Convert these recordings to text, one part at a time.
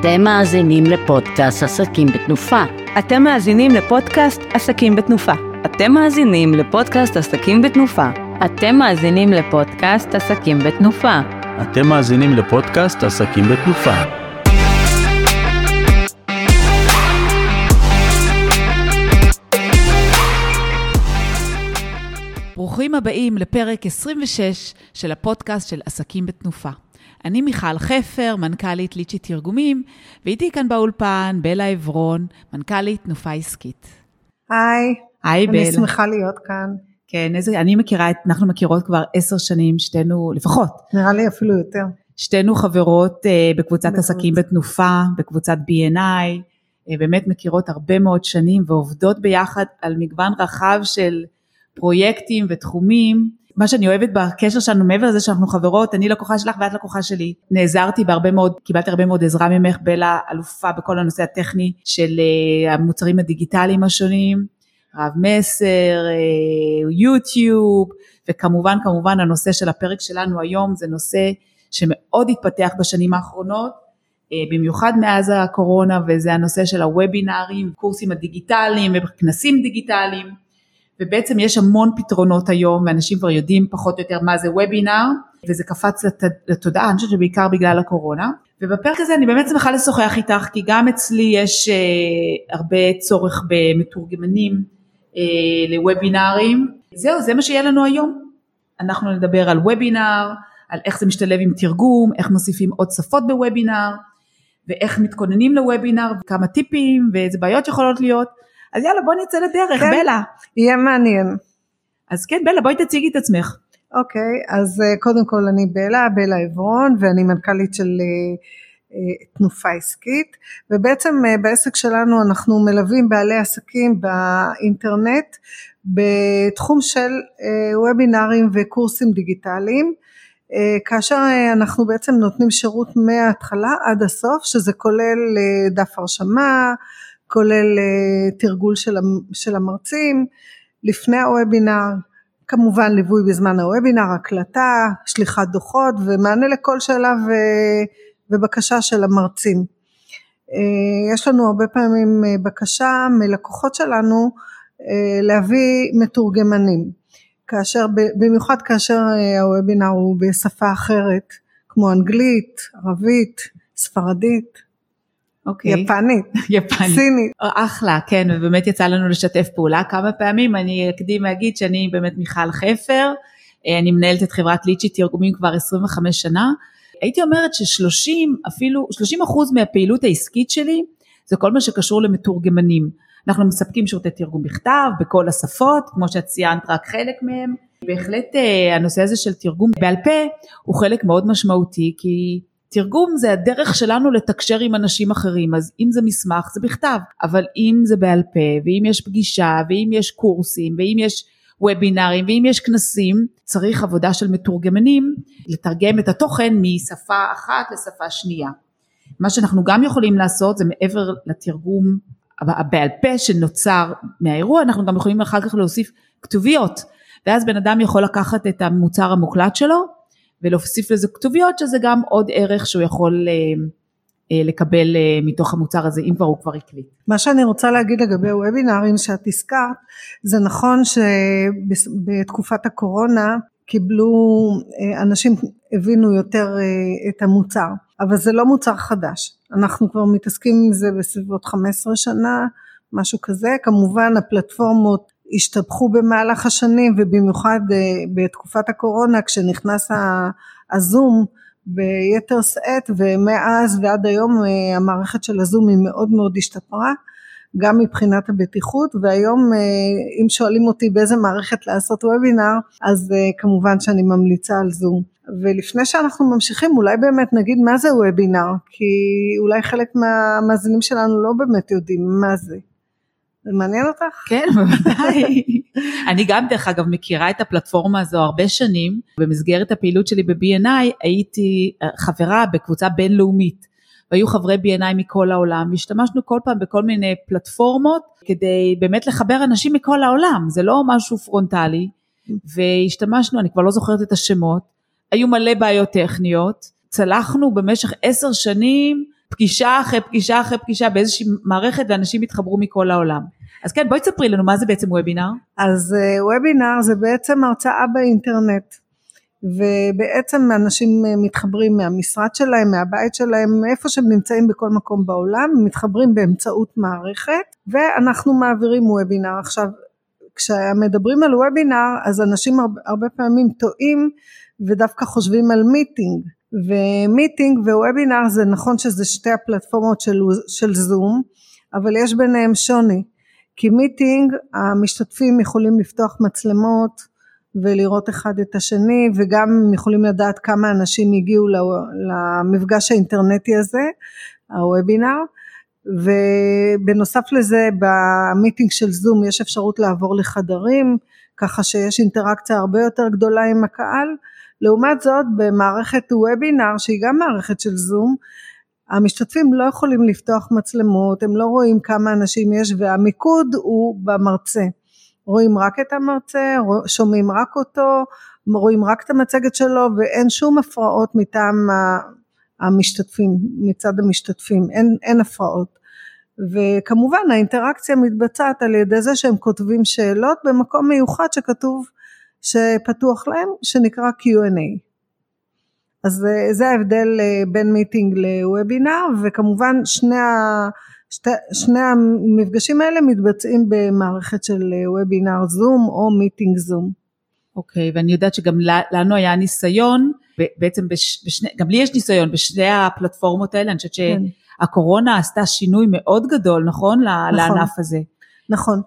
אתם מאזינים לפודקאסט עסקים בתנופה. אתם מאזינים לפודקאסט עסקים בתנופה. אתם מאזינים לפודקאסט עסקים בתנופה. אתם מאזינים לפודקאסט עסקים בתנופה. אתם מאזינים לפודקאסט עסקים בתנופה. ברוכים הבאים לפרק 26 של הפודקאסט של עסקים בתנופה. אני מיכל חפר, מנכ"לית ליצ'י תרגומים, ואיתי כאן באולפן בלה עברון, מנכ"לית תנופה עסקית. היי. היי בלה. אני שמחה להיות כאן. כן, איזה, אני מכירה, אנחנו מכירות כבר עשר שנים, שתינו, לפחות. נראה לי אפילו יותר. שתינו חברות uh, בקבוצת בקבוצ... עסקים בתנופה, בקבוצת B&I, uh, באמת מכירות הרבה מאוד שנים ועובדות ביחד על מגוון רחב של פרויקטים ותחומים. מה שאני אוהבת בקשר שלנו מעבר לזה שאנחנו חברות, אני לקוחה שלך ואת לקוחה שלי. נעזרתי בהרבה מאוד, קיבלתי הרבה מאוד עזרה ממך, בלה אלופה בכל הנושא הטכני של uh, המוצרים הדיגיטליים השונים, רב מסר, uh, יוטיוב, וכמובן כמובן הנושא של הפרק שלנו היום זה נושא שמאוד התפתח בשנים האחרונות, uh, במיוחד מאז הקורונה, וזה הנושא של הוובינארים, קורסים הדיגיטליים וכנסים דיגיטליים. ובעצם יש המון פתרונות היום ואנשים כבר יודעים פחות או יותר מה זה וובינר וזה קפץ לת... לתודעה, אני חושבת שבעיקר בגלל הקורונה. ובפרק הזה אני באמת שמחה לשוחח איתך כי גם אצלי יש אה, הרבה צורך במתורגמנים אה, לוובינרים. זהו, זה מה שיהיה לנו היום. אנחנו נדבר על וובינר, על איך זה משתלב עם תרגום, איך מוסיפים עוד שפות בוובינר ואיך מתכוננים לוובינר, וכמה טיפים ואיזה בעיות יכולות להיות. אז יאללה בואי נצא לדרך, כן, בלה. יהיה מעניין. אז כן, בלה, בואי תציגי את עצמך. אוקיי, אז קודם כל אני בלה, בלה עברון, ואני מנכ"לית של תנופה עסקית, ובעצם בעסק שלנו אנחנו מלווים בעלי עסקים באינטרנט בתחום של וובינרים וקורסים דיגיטליים. כאשר אנחנו בעצם נותנים שירות מההתחלה עד הסוף, שזה כולל דף הרשמה, כולל תרגול של המרצים, לפני הוובינר, כמובן ליווי בזמן הוובינר, הקלטה, שליחת דוחות ומענה לכל שאלה ובקשה של המרצים. יש לנו הרבה פעמים בקשה מלקוחות שלנו להביא מתורגמנים, כאשר, במיוחד כאשר הוובינר הוא בשפה אחרת, כמו אנגלית, ערבית, ספרדית. אוקיי. יפנית, יפנית, סינית. אחלה, כן, ובאמת יצא לנו לשתף פעולה כמה פעמים, אני אקדים להגיד שאני באמת מיכל חפר, אני מנהלת את חברת ליצ'י תרגומים כבר 25 שנה, הייתי אומרת ש-30 אפילו, 30 אחוז מהפעילות העסקית שלי זה כל מה שקשור למתורגמנים, אנחנו מספקים שירותי תרגום בכתב בכל השפות, כמו שאת ציינת רק חלק מהם, בהחלט הנושא הזה של תרגום בעל פה הוא חלק מאוד משמעותי כי תרגום זה הדרך שלנו לתקשר עם אנשים אחרים, אז אם זה מסמך זה בכתב, אבל אם זה בעל פה, ואם יש פגישה, ואם יש קורסים, ואם יש וובינרים, ואם יש כנסים, צריך עבודה של מתורגמנים לתרגם את התוכן משפה אחת לשפה שנייה. מה שאנחנו גם יכולים לעשות זה מעבר לתרגום הבעל פה שנוצר מהאירוע, אנחנו גם יכולים אחר כך להוסיף כתוביות, ואז בן אדם יכול לקחת את המוצר המוקלט שלו, ולהוסיף לזה כתוביות שזה גם עוד ערך שהוא יכול לקבל מתוך המוצר הזה אם כבר הוא כבר הקליט. מה שאני רוצה להגיד לגבי וובינארים שאת הזכרת זה נכון שבתקופת הקורונה קיבלו אנשים הבינו יותר את המוצר אבל זה לא מוצר חדש אנחנו כבר מתעסקים עם זה בסביבות 15 שנה משהו כזה כמובן הפלטפורמות השתבחו במהלך השנים ובמיוחד בתקופת הקורונה כשנכנס הזום ביתר שאת ומאז ועד היום המערכת של הזום היא מאוד מאוד השתפרה גם מבחינת הבטיחות והיום אם שואלים אותי באיזה מערכת לעשות וובינר אז כמובן שאני ממליצה על זום. ולפני שאנחנו ממשיכים אולי באמת נגיד מה זה וובינר כי אולי חלק מהמאזינים שלנו לא באמת יודעים מה זה זה מעניין אותך? כן, בוודאי. אני גם דרך אגב מכירה את הפלטפורמה הזו הרבה שנים. במסגרת הפעילות שלי ב-B&I הייתי חברה בקבוצה בינלאומית. והיו חברי B&I מכל העולם, והשתמשנו כל פעם בכל מיני פלטפורמות כדי באמת לחבר אנשים מכל העולם, זה לא משהו פרונטלי. והשתמשנו, אני כבר לא זוכרת את השמות, היו מלא בעיות טכניות, צלחנו במשך עשר שנים פגישה אחרי פגישה אחרי פגישה באיזושהי מערכת ואנשים התחברו מכל העולם. אז כן, בואי תספרי לנו מה זה בעצם וובינר. אז וובינר זה בעצם הרצאה באינטרנט. ובעצם אנשים מתחברים מהמשרד שלהם, מהבית שלהם, איפה שהם נמצאים בכל מקום בעולם, מתחברים באמצעות מערכת ואנחנו מעבירים וובינר. עכשיו, כשמדברים על וובינר אז אנשים הרבה, הרבה פעמים טועים ודווקא חושבים על meeting ו meeting ווובינר זה נכון שזה שתי הפלטפורמות של, של זום אבל יש ביניהם שוני. כי meeting המשתתפים יכולים לפתוח מצלמות ולראות אחד את השני וגם יכולים לדעת כמה אנשים הגיעו למפגש האינטרנטי הזה הוובינר ובנוסף לזה במיטינג של זום יש אפשרות לעבור לחדרים ככה שיש אינטראקציה הרבה יותר גדולה עם הקהל לעומת זאת במערכת וובינר שהיא גם מערכת של זום המשתתפים לא יכולים לפתוח מצלמות הם לא רואים כמה אנשים יש והמיקוד הוא במרצה. רואים רק את המרצה שומעים רק אותו רואים רק את המצגת שלו ואין שום הפרעות מטעם המשתתפים מצד המשתתפים. אין, אין הפרעות. וכמובן האינטראקציה מתבצעת על ידי זה שהם כותבים שאלות במקום מיוחד שכתוב שפתוח להם שנקרא Q&A אז אה, זה ההבדל אה, בין meeting לוובינר וכמובן שני, ה, שתי, שני המפגשים האלה מתבצעים במערכת של וובינר זום או meeting זום. אוקיי okay, ואני יודעת שגם לנו היה ניסיון בעצם בש, בשני, גם לי יש ניסיון בשני הפלטפורמות האלה אני חושבת כן. שהקורונה עשתה שינוי מאוד גדול נכון, נכון לענף הזה. נכון אה,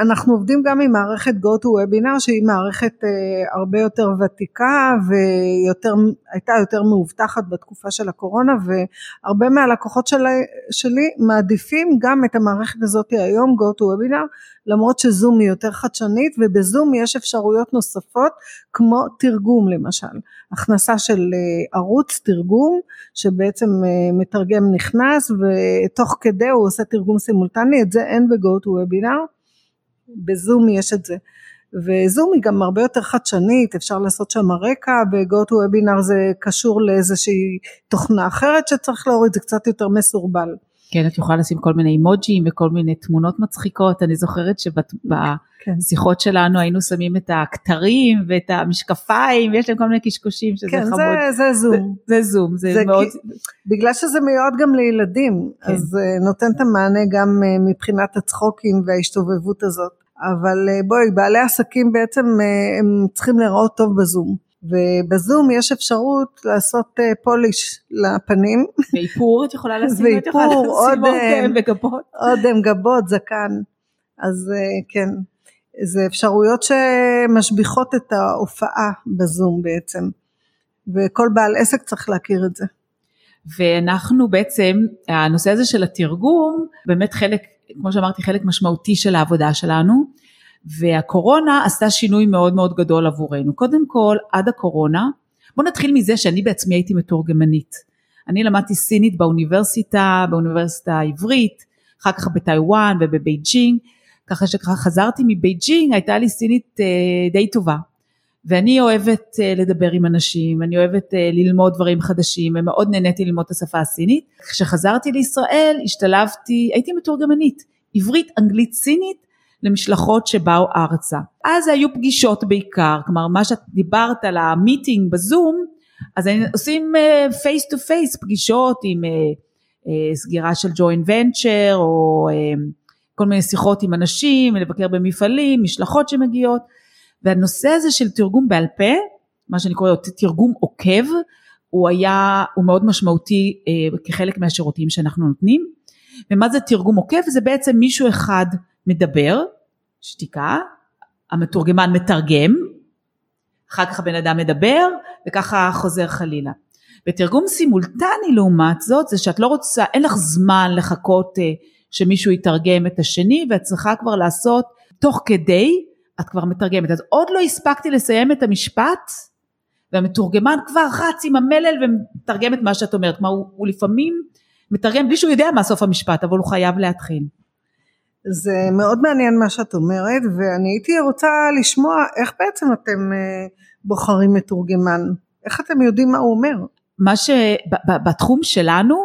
אנחנו עובדים גם עם מערכת GoToWebinar שהיא מערכת אה, הרבה יותר ותיקה ויותר הייתה יותר מאובטחת בתקופה של הקורונה והרבה מהלקוחות שלי, שלי מעדיפים גם את המערכת הזאת היום GoToWebinar למרות שזום היא יותר חדשנית ובזום יש אפשרויות נוספות כמו תרגום למשל. הכנסה של אה, ערוץ תרגום שבעצם מתרגם נכנס ותוך כדי הוא עושה תרגום סימולטני את זה אין ב-GoToWebinar בזום יש את זה. וזום היא גם הרבה יותר חדשנית, אפשר לעשות שם רקע, ב-GoToWebinar זה קשור לאיזושהי תוכנה אחרת שצריך להוריד, זה קצת יותר מסורבל. כן, את יכולה לשים כל מיני אימוג'ים וכל מיני תמונות מצחיקות, אני זוכרת שבשיחות כן. שלנו היינו שמים את הכתרים ואת המשקפיים, ויש להם כל מיני קשקושים שזה כן, חמוד. כן, זה, זה זום. זה, זה זום, זה, זה מאוד... כי, בגלל שזה מיועד גם לילדים, כן. אז uh, נותן את המענה גם uh, מבחינת הצחוקים וההשתובבות הזאת. אבל uh, בואי, בעלי עסקים בעצם הם צריכים להיראות טוב בזום. ובזום יש אפשרות לעשות פוליש לפנים. ואיפור את יכולה לשים, ואיפור, עוד גבות. עוד גבות, זקן. אז כן, זה אפשרויות שמשביחות את ההופעה בזום בעצם. וכל בעל עסק צריך להכיר את זה. ואנחנו בעצם, הנושא הזה של התרגום, באמת חלק, כמו שאמרתי, חלק משמעותי של העבודה שלנו. והקורונה עשתה שינוי מאוד מאוד גדול עבורנו. קודם כל, עד הקורונה, בואו נתחיל מזה שאני בעצמי הייתי מתורגמנית. אני למדתי סינית באוניברסיטה, באוניברסיטה העברית, אחר כך בטיוואן ובבייג'ינג, ככה שחזרתי מבייג'ינג הייתה לי סינית אה, די טובה. ואני אוהבת אה, לדבר עם אנשים, אני אוהבת אה, ללמוד דברים חדשים, ומאוד נהניתי ללמוד את השפה הסינית. כשחזרתי לישראל השתלבתי, הייתי מתורגמנית, עברית, אנגלית, סינית, למשלחות שבאו ארצה. אז היו פגישות בעיקר, כלומר מה שאת דיברת על ה meeting בזום, אז עושים face to face פגישות עם uh, uh, סגירה של joint venture או uh, כל מיני שיחות עם אנשים, לבקר במפעלים, משלחות שמגיעות, והנושא הזה של תרגום בעל פה, מה שאני קוראת תרגום עוקב, הוא היה, הוא מאוד משמעותי uh, כחלק מהשירותים שאנחנו נותנים. ומה זה תרגום עוקב? זה בעצם מישהו אחד מדבר, שתיקה, המתורגמן מתרגם, אחר כך הבן אדם מדבר וככה חוזר חלילה. בתרגום סימולטני לעומת זאת זה שאת לא רוצה, אין לך זמן לחכות אה, שמישהו יתרגם את השני ואת צריכה כבר לעשות תוך כדי את כבר מתרגמת. אז עוד לא הספקתי לסיים את המשפט והמתורגמן כבר רץ עם המלל ומתרגם את מה שאת אומרת. כלומר הוא, הוא לפעמים מתרגם בלי שהוא יודע מה סוף המשפט אבל הוא חייב להתחיל. זה מאוד מעניין מה שאת אומרת ואני הייתי רוצה לשמוע איך בעצם אתם אה, בוחרים מתורגמן, איך אתם יודעים מה הוא אומר? מה שבתחום שלנו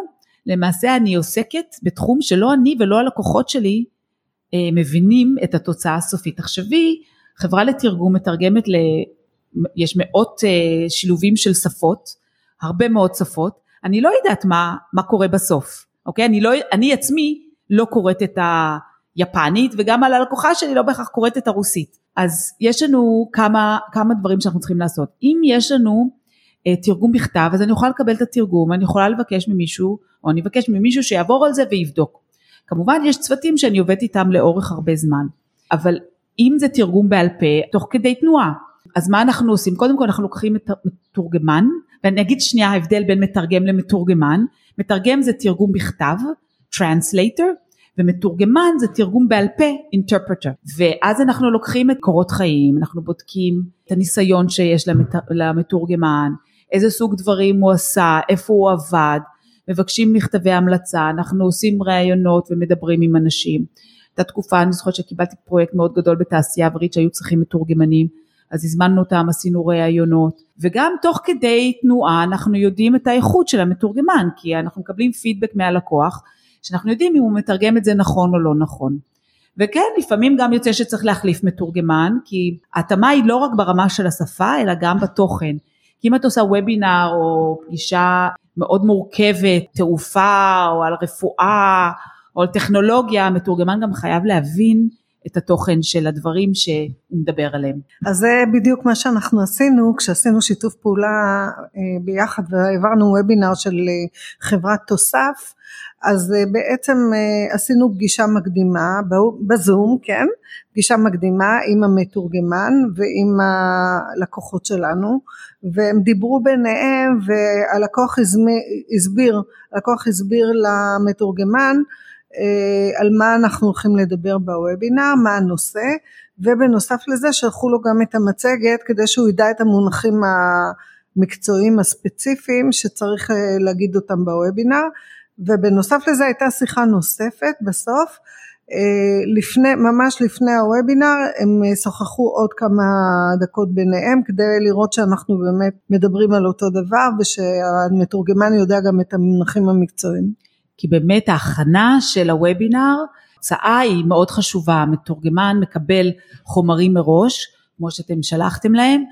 למעשה אני עוסקת בתחום שלא אני ולא הלקוחות שלי אה, מבינים את התוצאה הסופית. תחשבי, חברה לתרגום מתרגמת, ל... יש מאות אה, שילובים של שפות, הרבה מאוד שפות, אני לא יודעת מה, מה קורה בסוף, אוקיי? אני, לא, אני עצמי לא קוראת את היפנית וגם על הלקוחה שלי לא בהכרח קוראת את הרוסית. אז יש לנו כמה, כמה דברים שאנחנו צריכים לעשות. אם יש לנו אה, תרגום בכתב אז אני יכולה לקבל את התרגום, אני יכולה לבקש ממישהו או אני אבקש ממישהו שיעבור על זה ויבדוק. כמובן יש צוותים שאני עובדת איתם לאורך הרבה זמן, אבל אם זה תרגום בעל פה תוך כדי תנועה, אז מה אנחנו עושים? קודם כל אנחנו לוקחים את המתורגמן, ואני אגיד שנייה ההבדל בין מתרגם למתורגמן, מתרגם זה תרגום בכתב, translator, ומתורגמן זה תרגום בעל פה, interpreter, ואז אנחנו לוקחים את קורות חיים, אנחנו בודקים את הניסיון שיש למת... למתורגמן, איזה סוג דברים הוא עשה, איפה הוא עבד, מבקשים מכתבי המלצה, אנחנו עושים ראיונות ומדברים עם אנשים. הייתה תקופה, אני זוכרת שקיבלתי פרויקט מאוד גדול בתעשייה אווירית שהיו צריכים מתורגמנים, אז הזמנו אותם, עשינו ראיונות, וגם תוך כדי תנועה אנחנו יודעים את האיכות של המתורגמן, כי אנחנו מקבלים פידבק מהלקוח, שאנחנו יודעים אם הוא מתרגם את זה נכון או לא נכון. וכן, לפעמים גם יוצא שצריך להחליף מתורגמן, כי ההתאמה היא לא רק ברמה של השפה, אלא גם בתוכן. כי אם את עושה וובינר או פגישה מאוד מורכבת, תעופה או על רפואה או על טכנולוגיה, המתורגמן גם חייב להבין את התוכן של הדברים שהוא מדבר עליהם. אז זה בדיוק מה שאנחנו עשינו כשעשינו שיתוף פעולה אה, ביחד והעברנו וובינר של אה, חברת תוסף אז אה, בעצם עשינו פגישה מקדימה בזום כן פגישה מקדימה עם המתורגמן ועם הלקוחות שלנו והם דיברו ביניהם והלקוח הסביר, הלקוח הסביר למתורגמן אה, על מה אנחנו הולכים לדבר בוובינר, מה הנושא ובנוסף לזה שלחו לו גם את המצגת כדי שהוא ידע את המונחים המקצועיים הספציפיים שצריך אה, להגיד אותם בוובינר ובנוסף לזה הייתה שיחה נוספת בסוף אה, לפני, ממש לפני הוובינר הם אה, שוחחו עוד כמה דקות ביניהם כדי לראות שאנחנו באמת מדברים על אותו דבר ושהמתורגמן יודע גם את המונחים המקצועיים. כי באמת ההכנה של הוובינר, ההצעה היא מאוד חשובה, המתורגמן מקבל חומרים מראש, כמו שאתם שלחתם להם,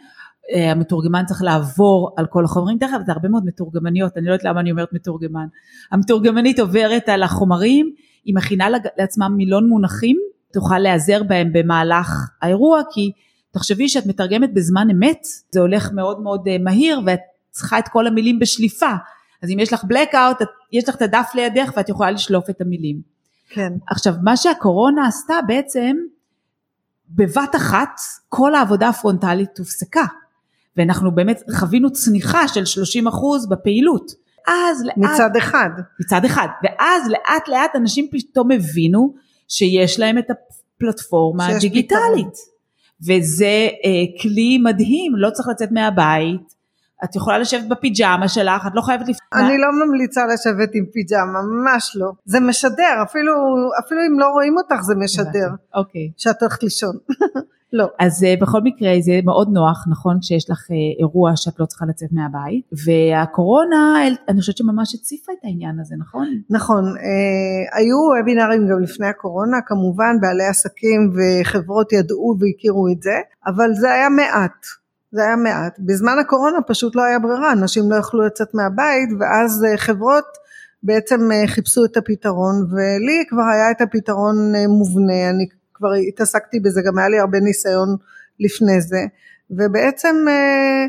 המתורגמן צריך לעבור על כל החומרים, דרך אגב זה הרבה מאוד מתורגמניות, אני לא יודעת למה אני אומרת מתורגמן, המתורגמנית עוברת על החומרים, היא מכינה לעצמה מילון מונחים, תוכל להיעזר בהם במהלך האירוע, כי תחשבי שאת מתרגמת בזמן אמת, זה הולך מאוד מאוד אה, מהיר ואת צריכה את כל המילים בשליפה, אז אם יש לך blackout, יש לך את הדף לידך ואת יכולה לשלוף את המילים. כן. עכשיו מה שהקורונה עשתה בעצם, בבת אחת כל העבודה הפרונטלית הופסקה. ואנחנו באמת חווינו צניחה של 30 אחוז בפעילות. אז לאט... מצד אחד. מצד אחד. ואז לאט לאט אנשים פתאום הבינו שיש להם את הפלטפורמה הדיגיטלית. וזה אה, כלי מדהים, לא צריך לצאת מהבית. את יכולה לשבת בפיג'מה שלך, את לא חייבת לפתוח. אני לא ממליצה לשבת עם פיג'מה, ממש לא. זה משדר, אפילו, אפילו אם לא רואים אותך זה משדר. אוקיי. שאת הולכת לישון. לא. אז uh, בכל מקרה זה מאוד נוח, נכון, כשיש לך uh, אירוע שאת לא צריכה לצאת מהבית, והקורונה, אני חושבת שממש הציפה את העניין הזה, נכון? נכון, uh, היו וובינרים גם לפני הקורונה, כמובן בעלי עסקים וחברות ידעו והכירו את זה, אבל זה היה מעט. זה היה מעט. בזמן הקורונה פשוט לא היה ברירה, אנשים לא יכלו לצאת מהבית ואז חברות בעצם חיפשו את הפתרון ולי כבר היה את הפתרון מובנה, אני כבר התעסקתי בזה, גם היה לי הרבה ניסיון לפני זה, ובעצם אה,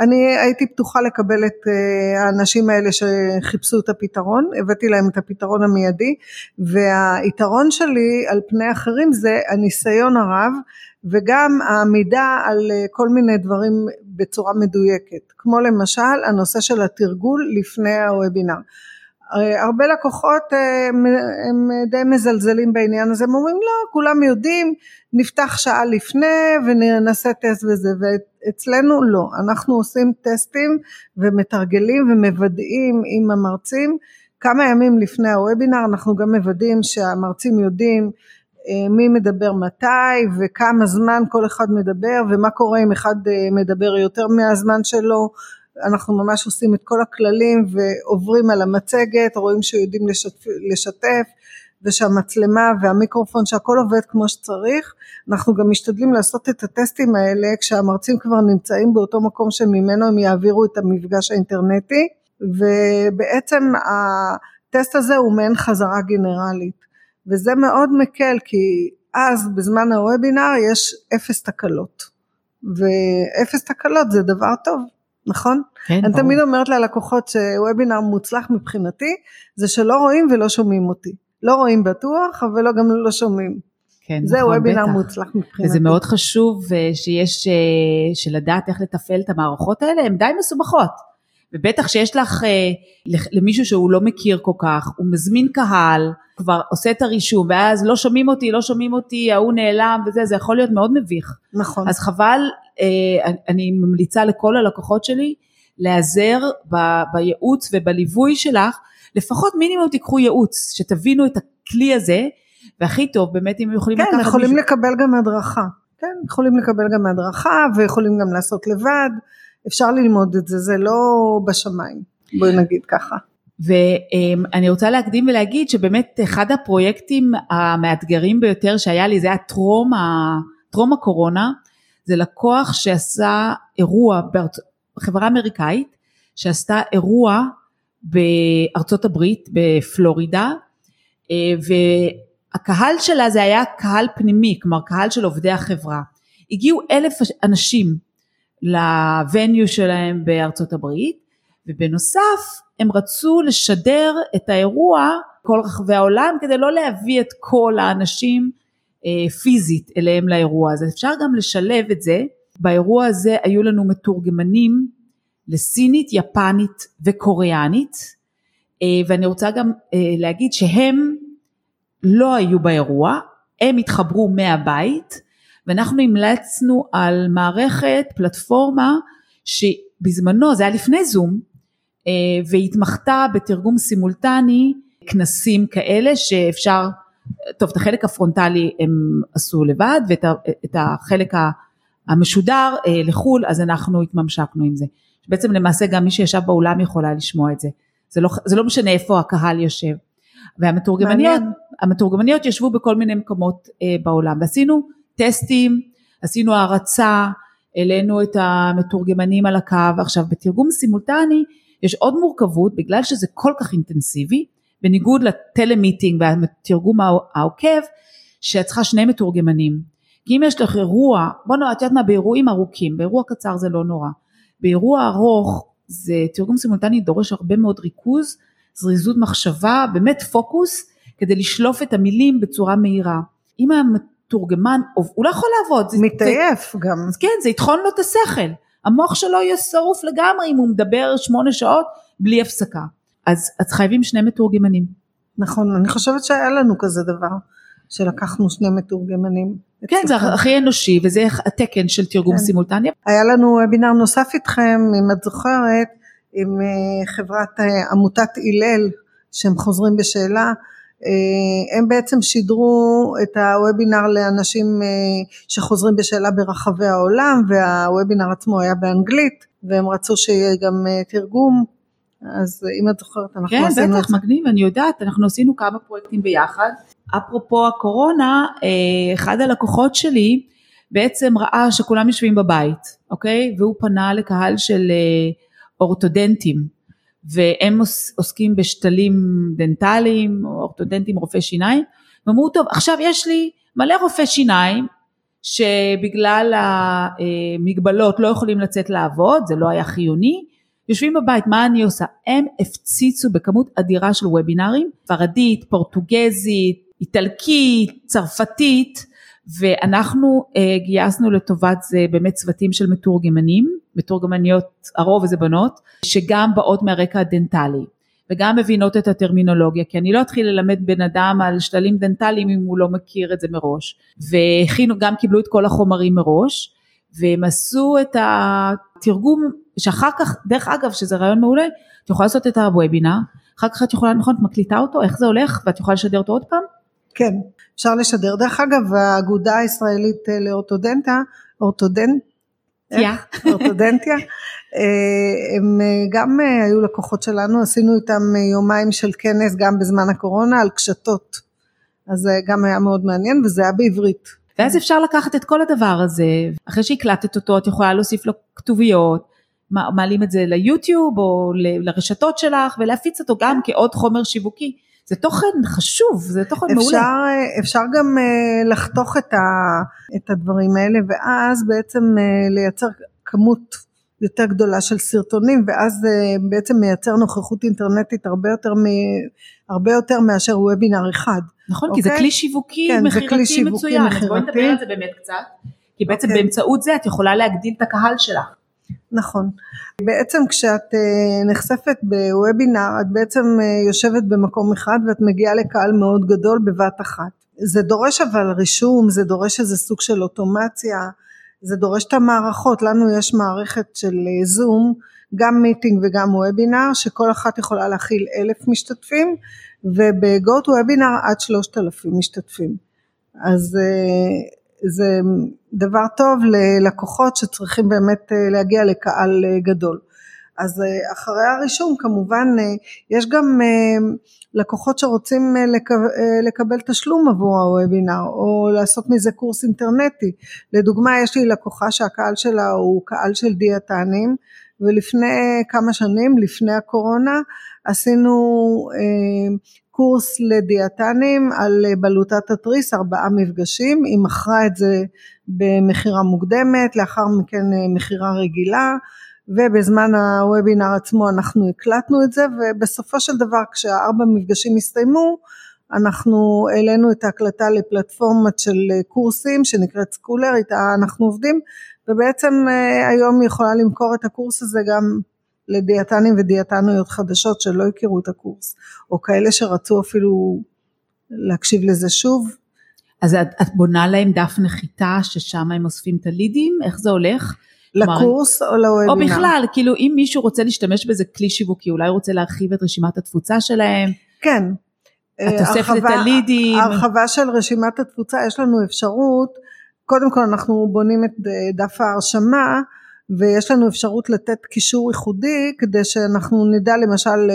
אני הייתי פתוחה לקבל את אה, האנשים האלה שחיפשו את הפתרון, הבאתי להם את הפתרון המיידי, והיתרון שלי על פני אחרים זה הניסיון הרב, וגם העמידה על אה, כל מיני דברים בצורה מדויקת, כמו למשל הנושא של התרגול לפני הוובינר. הרבה לקוחות אה, הם די מזלזלים בעניין הזה, הם אומרים לא, כולם יודעים, נפתח שעה לפני ונעשה טסט וזה, ואצלנו לא, אנחנו עושים טסטים ומתרגלים ומוודאים עם המרצים. כמה ימים לפני הוובינר, אנחנו גם מוודאים שהמרצים יודעים אה, מי מדבר מתי וכמה זמן כל אחד מדבר ומה קורה אם אחד אה, מדבר יותר מהזמן שלו אנחנו ממש עושים את כל הכללים ועוברים על המצגת, רואים שיודעים לשתף, לשתף ושהמצלמה והמיקרופון שהכל עובד כמו שצריך. אנחנו גם משתדלים לעשות את הטסטים האלה כשהמרצים כבר נמצאים באותו מקום שממנו הם יעבירו את המפגש האינטרנטי. ובעצם הטסט הזה הוא מעין חזרה גנרלית. וזה מאוד מקל כי אז בזמן הוובינר יש אפס תקלות. ואפס תקלות זה דבר טוב נכון? כן, אני ברור. תמיד אומרת ללקוחות שוובינר מוצלח מבחינתי זה שלא רואים ולא שומעים אותי לא רואים בטוח אבל גם לא שומעים כן, זה נכון, וובינר בטח. מוצלח מבחינתי וזה מאוד חשוב אה, שיש, אה, שלדעת איך לתפעל את המערכות האלה, הן די מסובכות. ובטח שיש לך, אה, למישהו שהוא לא מכיר כל כך, הוא מזמין קהל, כבר עושה את הרישום, ואז לא שומעים אותי, לא שומעים אותי, ההוא נעלם וזה, זה יכול להיות מאוד מביך. נכון אז חבל, אני ממליצה לכל הלקוחות שלי, להיעזר בייעוץ ובליווי שלך, לפחות מינימום תיקחו ייעוץ, שתבינו את הכלי הזה, והכי טוב באמת אם יכולים כן, לקחת יכולים מישהו- לקבל גם הדרכה. כן, יכולים לקבל גם הדרכה ויכולים גם לעשות לבד. אפשר ללמוד את זה, זה לא בשמיים. בואי נגיד ככה. ואני רוצה להקדים ולהגיד שבאמת אחד הפרויקטים המאתגרים ביותר שהיה לי זה היה טרום, טרום הקורונה, זה לקוח שעשה אירוע. חברה אמריקאית שעשתה אירוע בארצות הברית, בפלורידה, אה, והקהל שלה זה היה קהל פנימי, כלומר קהל של עובדי החברה. הגיעו אלף אנשים לווניו שלהם בארצות הברית, ובנוסף הם רצו לשדר את האירוע כל רחבי העולם כדי לא להביא את כל האנשים פיזית אליהם לאירוע הזה. אפשר גם לשלב את זה. באירוע הזה היו לנו מתורגמנים לסינית, יפנית וקוריאנית, אה, ואני רוצה גם אה, להגיד שהם לא היו באירוע, הם התחברו מהבית, ואנחנו המלצנו על מערכת, פלטפורמה, שבזמנו, זה היה לפני זום, אה, והתמחתה בתרגום סימולטני, כנסים כאלה שאפשר, טוב את החלק הפרונטלי הם עשו לבד ואת החלק המשודר אה, לחו"ל אז אנחנו התממשקנו עם זה. בעצם למעשה גם מי שישב באולם יכולה לשמוע את זה. זה לא, זה לא משנה איפה הקהל יושב. והמתורגמניות. המתורגמניות ישבו בכל מיני מקומות אה, בעולם ועשינו טסטים, עשינו הערצה, העלינו את המתורגמנים על הקו. עכשיו בתרגום סימולטני יש עוד מורכבות בגלל שזה כל כך אינטנסיבי, בניגוד לטלמיטינג והתרגום הע- העוקב, שאת צריכה שני מתורגמנים. כי אם יש לך אירוע, בוא נראה, את יודעת מה, באירועים ארוכים, באירוע קצר זה לא נורא. באירוע ארוך, זה תרגום סימולטני דורש הרבה מאוד ריכוז, זריזות מחשבה, באמת פוקוס, כדי לשלוף את המילים בצורה מהירה. אם המתורגמן, הוא לא יכול לעבוד. זה- זה- מתעייף גם. אז כן, זה יטחון לו את השכל. המוח שלו יהיה שרוף לגמרי אם הוא מדבר שמונה שעות בלי הפסקה. אז, אז חייבים שני מתורגמנים. נכון, אני חושבת שהיה לנו כזה דבר, שלקחנו שני מתורגמנים. כן, זה. הכי אנושי וזה התקן של תרגום כן. סימולטני. היה לנו וובינר נוסף איתכם, אם את זוכרת, עם אה, חברת אה, עמותת הלל, שהם חוזרים בשאלה. אה, הם בעצם שידרו את הוובינר לאנשים שחוזרים בשאלה ברחבי העולם, והוובינר עצמו היה באנגלית, והם רצו שיהיה גם תרגום. אז אה, אם את זוכרת, אנחנו כן, עשינו את בטח. מגניב, אני יודעת, אנחנו עשינו כמה פרויקטים ביחד. אפרופו הקורונה, אה, אחד הלקוחות שלי בעצם ראה שכולם יושבים בבית, אוקיי? והוא פנה לקהל של אה, אורתודנטים, והם עוס- עוסקים בשתלים דנטליים, או אורתודנטים רופאי שיניים, ואמרו, טוב, עכשיו יש לי מלא רופאי שיניים, שבגלל המגבלות לא יכולים לצאת לעבוד, זה לא היה חיוני, יושבים בבית, מה אני עושה? הם הפציצו בכמות אדירה של וובינארים, ספרדית, פורטוגזית, איטלקית, צרפתית, ואנחנו אה, גייסנו לטובת זה באמת צוותים של מתורגמנים, מתורגמניות, הרוב זה בנות, שגם באות מהרקע הדנטלי. וגם מבינות את הטרמינולוגיה, כי אני לא אתחיל ללמד בן אדם על שתלים דנטליים אם הוא לא מכיר את זה מראש. והכינו, גם קיבלו את כל החומרים מראש, והם עשו את התרגום, שאחר כך, דרך אגב, שזה רעיון מעולה, את יכולה לעשות את הוובינר, אחר כך את יכולה, נכון, את מקליטה אותו, איך זה הולך, ואת יכולה לשדר אותו עוד פעם? כן, אפשר לשדר. דרך אגב, האגודה הישראלית אה, לאורתודנטה, אורתודנט. אורתודנטיה, אה, הם אה, גם היו לקוחות שלנו, עשינו איתם יומיים של כנס גם בזמן הקורונה על קשתות. אז זה גם היה מאוד מעניין וזה היה בעברית. ואז אפשר לקחת את כל הדבר הזה, אחרי שהקלטת אותו את יכולה להוסיף לו כתוביות, מעלים את זה ליוטיוב או לרשתות שלך ולהפיץ אותו גם כעוד חומר שיווקי. זה תוכן חשוב, זה תוכן אפשר, מעולה. אפשר גם לחתוך את, ה, את הדברים האלה ואז בעצם לייצר כמות יותר גדולה של סרטונים ואז זה בעצם מייצר נוכחות אינטרנטית הרבה יותר, מ, הרבה יותר מאשר וובינר אחד. נכון, אוקיי? כי זה אוקיי? כלי שיווקי כן, מכירתי מצוין, אז בואי נדבר על זה באמת קצת, כי בעצם אוקיי. באמצעות זה את יכולה להגדיל את הקהל שלך. נכון. בעצם כשאת אה, נחשפת בוובינר את בעצם אה, יושבת במקום אחד ואת מגיעה לקהל מאוד גדול בבת אחת. זה דורש אבל רישום, זה דורש איזה סוג של אוטומציה, זה דורש את המערכות, לנו יש מערכת של זום, גם מיטינג וגם וובינר, שכל אחת יכולה להכיל אלף משתתפים, ובגוט וובינר עד שלושת אלפים משתתפים. אז אה, זה דבר טוב ללקוחות שצריכים באמת אה, להגיע לקהל אה, גדול. אז אחרי הרישום כמובן יש גם לקוחות שרוצים אה, אה, לקבל תשלום עבור הוובינר או לעשות מזה קורס אינטרנטי. לדוגמה יש לי לקוחה שהקהל שלה הוא קהל של דיאטנים ולפני כמה שנים לפני הקורונה עשינו אה, קורס לדיאטנים על בלוטת התריס ארבעה מפגשים. היא מכרה את זה במכירה מוקדמת לאחר מכן מכירה רגילה ובזמן הוובינר עצמו אנחנו הקלטנו את זה ובסופו של דבר כשהארבע מפגשים הסתיימו אנחנו העלינו את ההקלטה לפלטפורמת של קורסים שנקראת סקולר איתה אנחנו עובדים ובעצם אה, היום היא יכולה למכור את הקורס הזה גם לדיאטנים ודיאטניות חדשות שלא הכירו את הקורס או כאלה שרצו אפילו להקשיב לזה שוב. אז את, את בונה להם דף נחיתה ששם הם אוספים את הלידים איך זה הולך? לקורס או לוובינר? או בכלל, כאילו אם מישהו רוצה להשתמש בזה כלי שיווקי, אולי הוא רוצה להרחיב את רשימת התפוצה שלהם. כן. את אוספת את הלידים. הרחבה של רשימת התפוצה, יש לנו אפשרות, קודם כל אנחנו בונים את דף ההרשמה, ויש לנו אפשרות לתת קישור ייחודי, כדי שאנחנו נדע למשל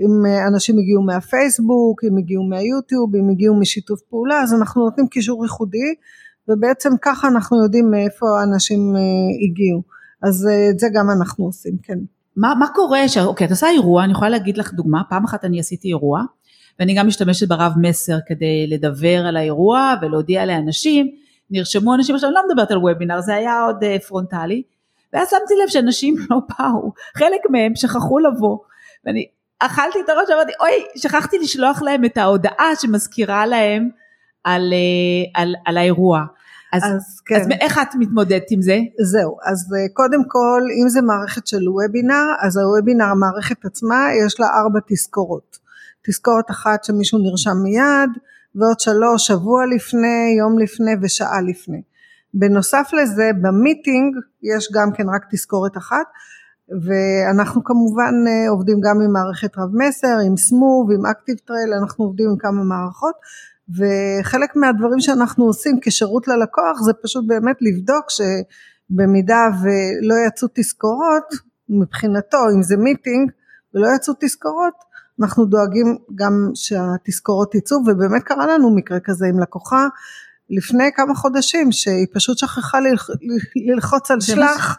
אם אנשים הגיעו מהפייסבוק, אם הגיעו מהיוטיוב, אם הגיעו משיתוף פעולה, אז אנחנו נותנים קישור ייחודי. ובעצם ככה אנחנו יודעים מאיפה האנשים אה, הגיעו. אז אה, את זה גם אנחנו עושים, כן. מה, מה קורה, ש... אוקיי, את עושה אירוע, אני יכולה להגיד לך דוגמה, פעם אחת אני עשיתי אירוע, ואני גם משתמשת ברב מסר כדי לדבר על האירוע ולהודיע לאנשים, נרשמו אנשים, עכשיו אני לא מדברת על וובינר, זה היה עוד uh, פרונטלי, ואז שמתי לב שאנשים לא באו, חלק מהם שכחו לבוא, ואני אכלתי את הראש, אמרתי, אוי, שכחתי לשלוח להם את ההודעה שמזכירה להם על, על, על האירוע. אז, אז, כן. אז איך את מתמודדת עם זה? זהו, אז אה, קודם כל אם זה מערכת של וובינר, אז הוובינר המערכת עצמה יש לה ארבע תזכורות. תזכורת אחת שמישהו נרשם מיד, ועוד שלוש שבוע לפני, יום לפני ושעה לפני. בנוסף לזה ב meeting יש גם כן רק תזכורת אחת ואנחנו כמובן אה, עובדים גם עם מערכת רב מסר, עם סמוב, עם אקטיב טרייל, אנחנו עובדים עם כמה מערכות וחלק מהדברים שאנחנו עושים כשירות ללקוח זה פשוט באמת לבדוק שבמידה ולא יצאו תזכורות מבחינתו אם זה meeting ולא יצאו תזכורות אנחנו דואגים גם שהתזכורות יצאו ובאמת קרה לנו מקרה כזה עם לקוחה לפני כמה חודשים שהיא פשוט שכחה ללחוץ על שלח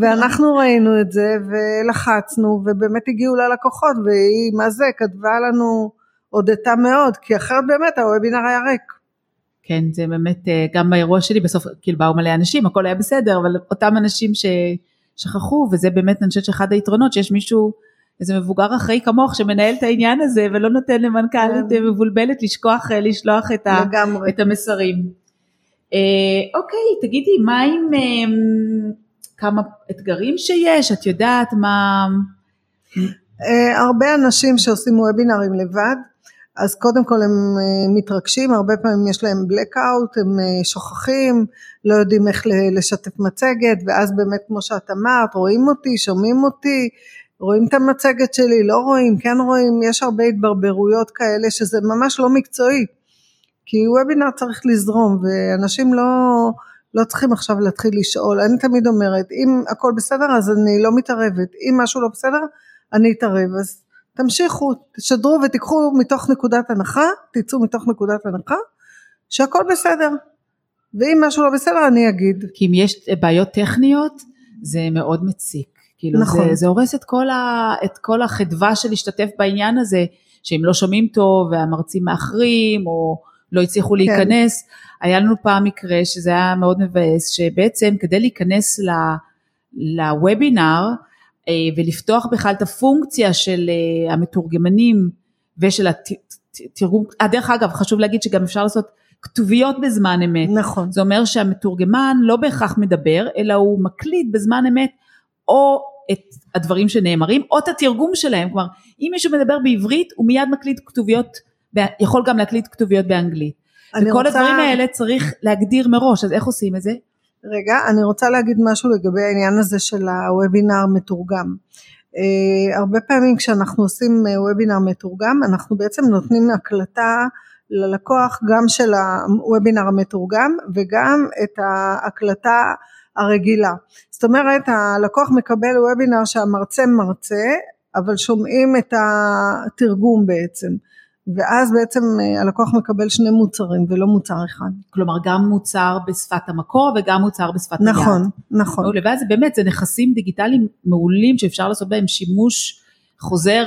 ואנחנו ראינו את זה ולחצנו ובאמת הגיעו ללקוחות והיא מה זה כתבה לנו הודתה מאוד, כי אחרת באמת הוובינר היה ריק. כן, זה באמת, אה, גם באירוע שלי בסוף, כאילו באו מלא אנשים, הכל היה בסדר, אבל אותם אנשים ששכחו, וזה באמת, אני חושבת שאחד היתרונות, שיש מישהו, איזה מבוגר אחראי כמוך, שמנהל את העניין הזה, ולא נותן למנכ"לית. מבולבלת לשכוח, אה, לשלוח את, ה, את המסרים. אה, אוקיי, תגידי, מה עם אה, כמה אתגרים שיש? את יודעת מה... אה, הרבה אנשים שעושים וובינרים לבד, אז קודם כל הם אה, מתרגשים, הרבה פעמים יש להם blackout, הם אה, שוכחים, לא יודעים איך לשתף מצגת, ואז באמת כמו שאת אמרת, רואים אותי, שומעים אותי, רואים את המצגת שלי, לא רואים, כן רואים, יש הרבה התברברויות כאלה שזה ממש לא מקצועי, כי וובינר צריך לזרום, ואנשים לא, לא צריכים עכשיו להתחיל לשאול, אני תמיד אומרת, אם הכל בסדר אז אני לא מתערבת, אם משהו לא בסדר, אני אתערב, אז תמשיכו, תשדרו ותיקחו מתוך נקודת הנחה, תצאו מתוך נקודת הנחה, שהכל בסדר, ואם משהו לא בסדר אני אגיד. כי אם יש בעיות טכניות, זה מאוד מציק. כאילו נכון. זה, זה הורס את כל, ה, את כל החדווה של להשתתף בעניין הזה, שאם לא שומעים טוב והמרצים מאחרים או לא הצליחו להיכנס. היה לנו פעם מקרה שזה היה מאוד מבאס, שבעצם כדי להיכנס ל, לוובינר אה, ולפתוח בכלל את הפונקציה של אה, המתורגמנים ושל התרגום, אה, דרך אגב חשוב להגיד שגם אפשר לעשות כתוביות בזמן אמת. נכון. זה אומר שהמתורגמן לא בהכרח מדבר, אלא הוא מקליט בזמן אמת או את הדברים שנאמרים, או את התרגום שלהם. כלומר, אם מישהו מדבר בעברית, הוא מיד מקליט כתוביות, יכול גם להקליט כתוביות באנגלית. וכל רוצה... הדברים האלה צריך להגדיר מראש, אז איך עושים את זה? רגע, אני רוצה להגיד משהו לגבי העניין הזה של הוובינר מתורגם. Uh, הרבה פעמים כשאנחנו עושים וובינר מתורגם, אנחנו בעצם נותנים הקלטה ללקוח גם של הוובינר המתורגם וגם את ההקלטה הרגילה. זאת אומרת הלקוח מקבל וובינר שהמרצה מרצה אבל שומעים את התרגום בעצם ואז בעצם אה, הלקוח מקבל שני מוצרים ולא מוצר אחד. כלומר גם מוצר בשפת המקור וגם מוצר בשפת היד. נכון, נכון. ואז זה באמת זה נכסים דיגיטליים מעולים שאפשר לעשות בהם שימוש חוזר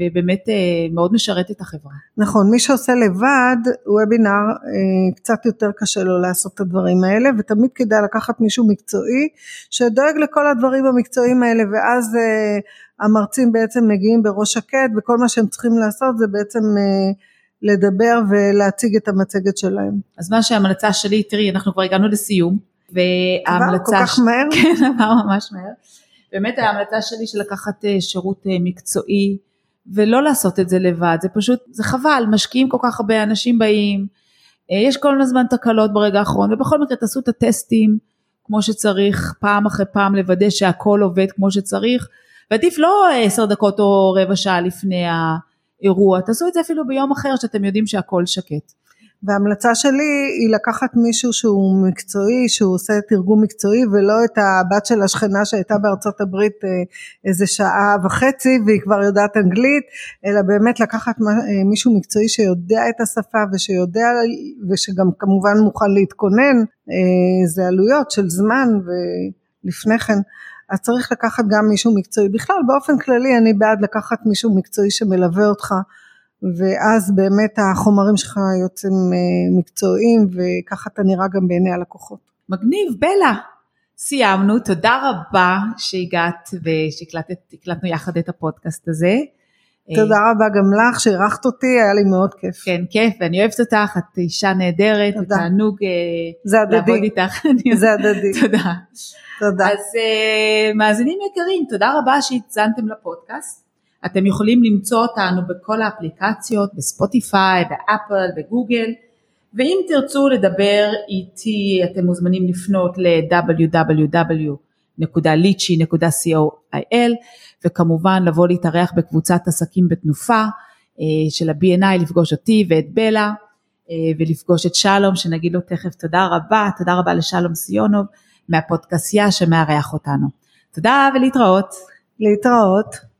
ובאמת אה, מאוד משרת את החברה. נכון, מי שעושה לבד וובינר אה, קצת יותר קשה לו לעשות את הדברים האלה ותמיד כדאי לקחת מישהו מקצועי שדואג לכל הדברים המקצועיים האלה ואז אה, המרצים בעצם מגיעים בראש שקט וכל מה שהם צריכים לעשות זה בעצם לדבר ולהציג את המצגת שלהם. אז מה שההמלצה שלי, תראי אנחנו כבר הגענו לסיום וההמלצה... עבר כל כך מהר? כן עבר ממש מהר. באמת ההמלצה שלי של לקחת אה, שירות אה, מקצועי ולא לעשות את זה לבד, זה פשוט, זה חבל, משקיעים כל כך הרבה אנשים באים, אה, יש כל הזמן תקלות ברגע האחרון ובכל מקרה תעשו את הטסטים כמו שצריך, פעם אחרי פעם לוודא שהכל עובד כמו שצריך, ועדיף לא עשר דקות או רבע שעה לפני האירוע, תעשו את זה אפילו ביום אחר שאתם יודעים שהכל שקט. וההמלצה שלי היא לקחת מישהו שהוא מקצועי, שהוא עושה תרגום מקצועי ולא את הבת של השכנה שהייתה בארצות הברית אה, איזה שעה וחצי והיא כבר יודעת אנגלית, אלא באמת לקחת אה, מישהו מקצועי שיודע את השפה ושיודע ושגם כמובן מוכן להתכונן, אה, זה עלויות של זמן ולפני כן. אז צריך לקחת גם מישהו מקצועי. בכלל באופן כללי אני בעד לקחת מישהו מקצועי שמלווה אותך ואז באמת החומרים שלך יוצאים אה, מקצועיים וככה אתה נראה גם בעיני הלקוחות. מגניב, בלה. סיימנו, תודה רבה שהגעת ושהקלטנו יחד את הפודקאסט הזה. תודה רבה גם לך שאירחת אותי, היה לי מאוד כיף. כן, כיף, ואני אוהבת אותך, את אישה נהדרת, ותענוג אה, לעבוד איתך. זה הדדי. תודה. תודה. אז מאזינים יקרים, תודה רבה שהאזנתם לפודקאסט. אתם יכולים למצוא אותנו בכל האפליקציות, בספוטיפיי, באפל, בגוגל, ואם תרצו לדבר איתי אתם מוזמנים לפנות ל-www.lichi.co.il וכמובן לבוא להתארח בקבוצת עסקים בתנופה אה, של ה-B&I, לפגוש אותי ואת בלה אה, ולפגוש את שלום שנגיד לו תכף תודה רבה, תודה רבה לשלום סיונוב מהפודקסייה שמארח אותנו. תודה ולהתראות. להתראות.